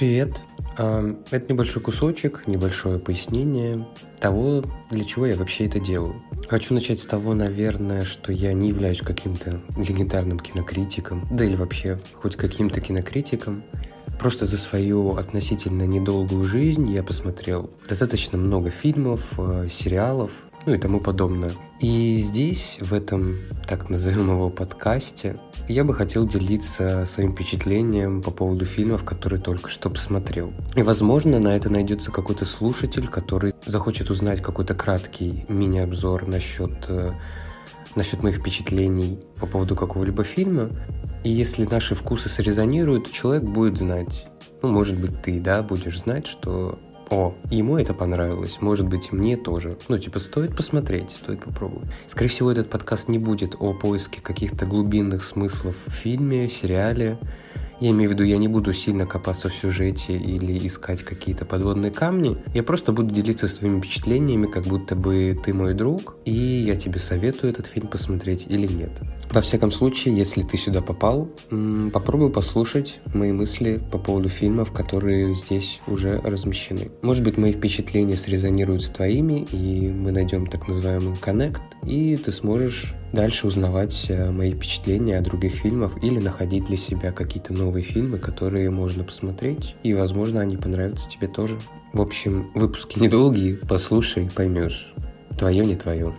Привет. А, это небольшой кусочек, небольшое пояснение того, для чего я вообще это делаю. Хочу начать с того, наверное, что я не являюсь каким-то легендарным кинокритиком, да или вообще хоть каким-то кинокритиком. Просто за свою относительно недолгую жизнь я посмотрел достаточно много фильмов, э, сериалов, ну и тому подобное. И здесь, в этом так назовем его подкасте, я бы хотел делиться своим впечатлением по поводу фильмов, которые только что посмотрел. И, возможно, на это найдется какой-то слушатель, который захочет узнать какой-то краткий мини-обзор насчет, э, насчет моих впечатлений по поводу какого-либо фильма. И если наши вкусы срезонируют, человек будет знать, ну, может быть, ты, да, будешь знать, что о, ему это понравилось, может быть, мне тоже. Ну, типа, стоит посмотреть, стоит попробовать. Скорее всего, этот подкаст не будет о поиске каких-то глубинных смыслов в фильме, сериале. Я имею в виду, я не буду сильно копаться в сюжете или искать какие-то подводные камни. Я просто буду делиться своими впечатлениями, как будто бы ты мой друг, и я тебе советую этот фильм посмотреть или нет. Во всяком случае, если ты сюда попал, попробуй послушать мои мысли по поводу фильмов, которые здесь уже размещены. Может быть, мои впечатления срезонируют с твоими, и мы найдем так называемый коннект, и ты сможешь дальше узнавать э, мои впечатления о других фильмах или находить для себя какие-то новые фильмы, которые можно посмотреть, и, возможно, они понравятся тебе тоже. В общем, выпуски недолгие, послушай, поймешь. Твое не твое.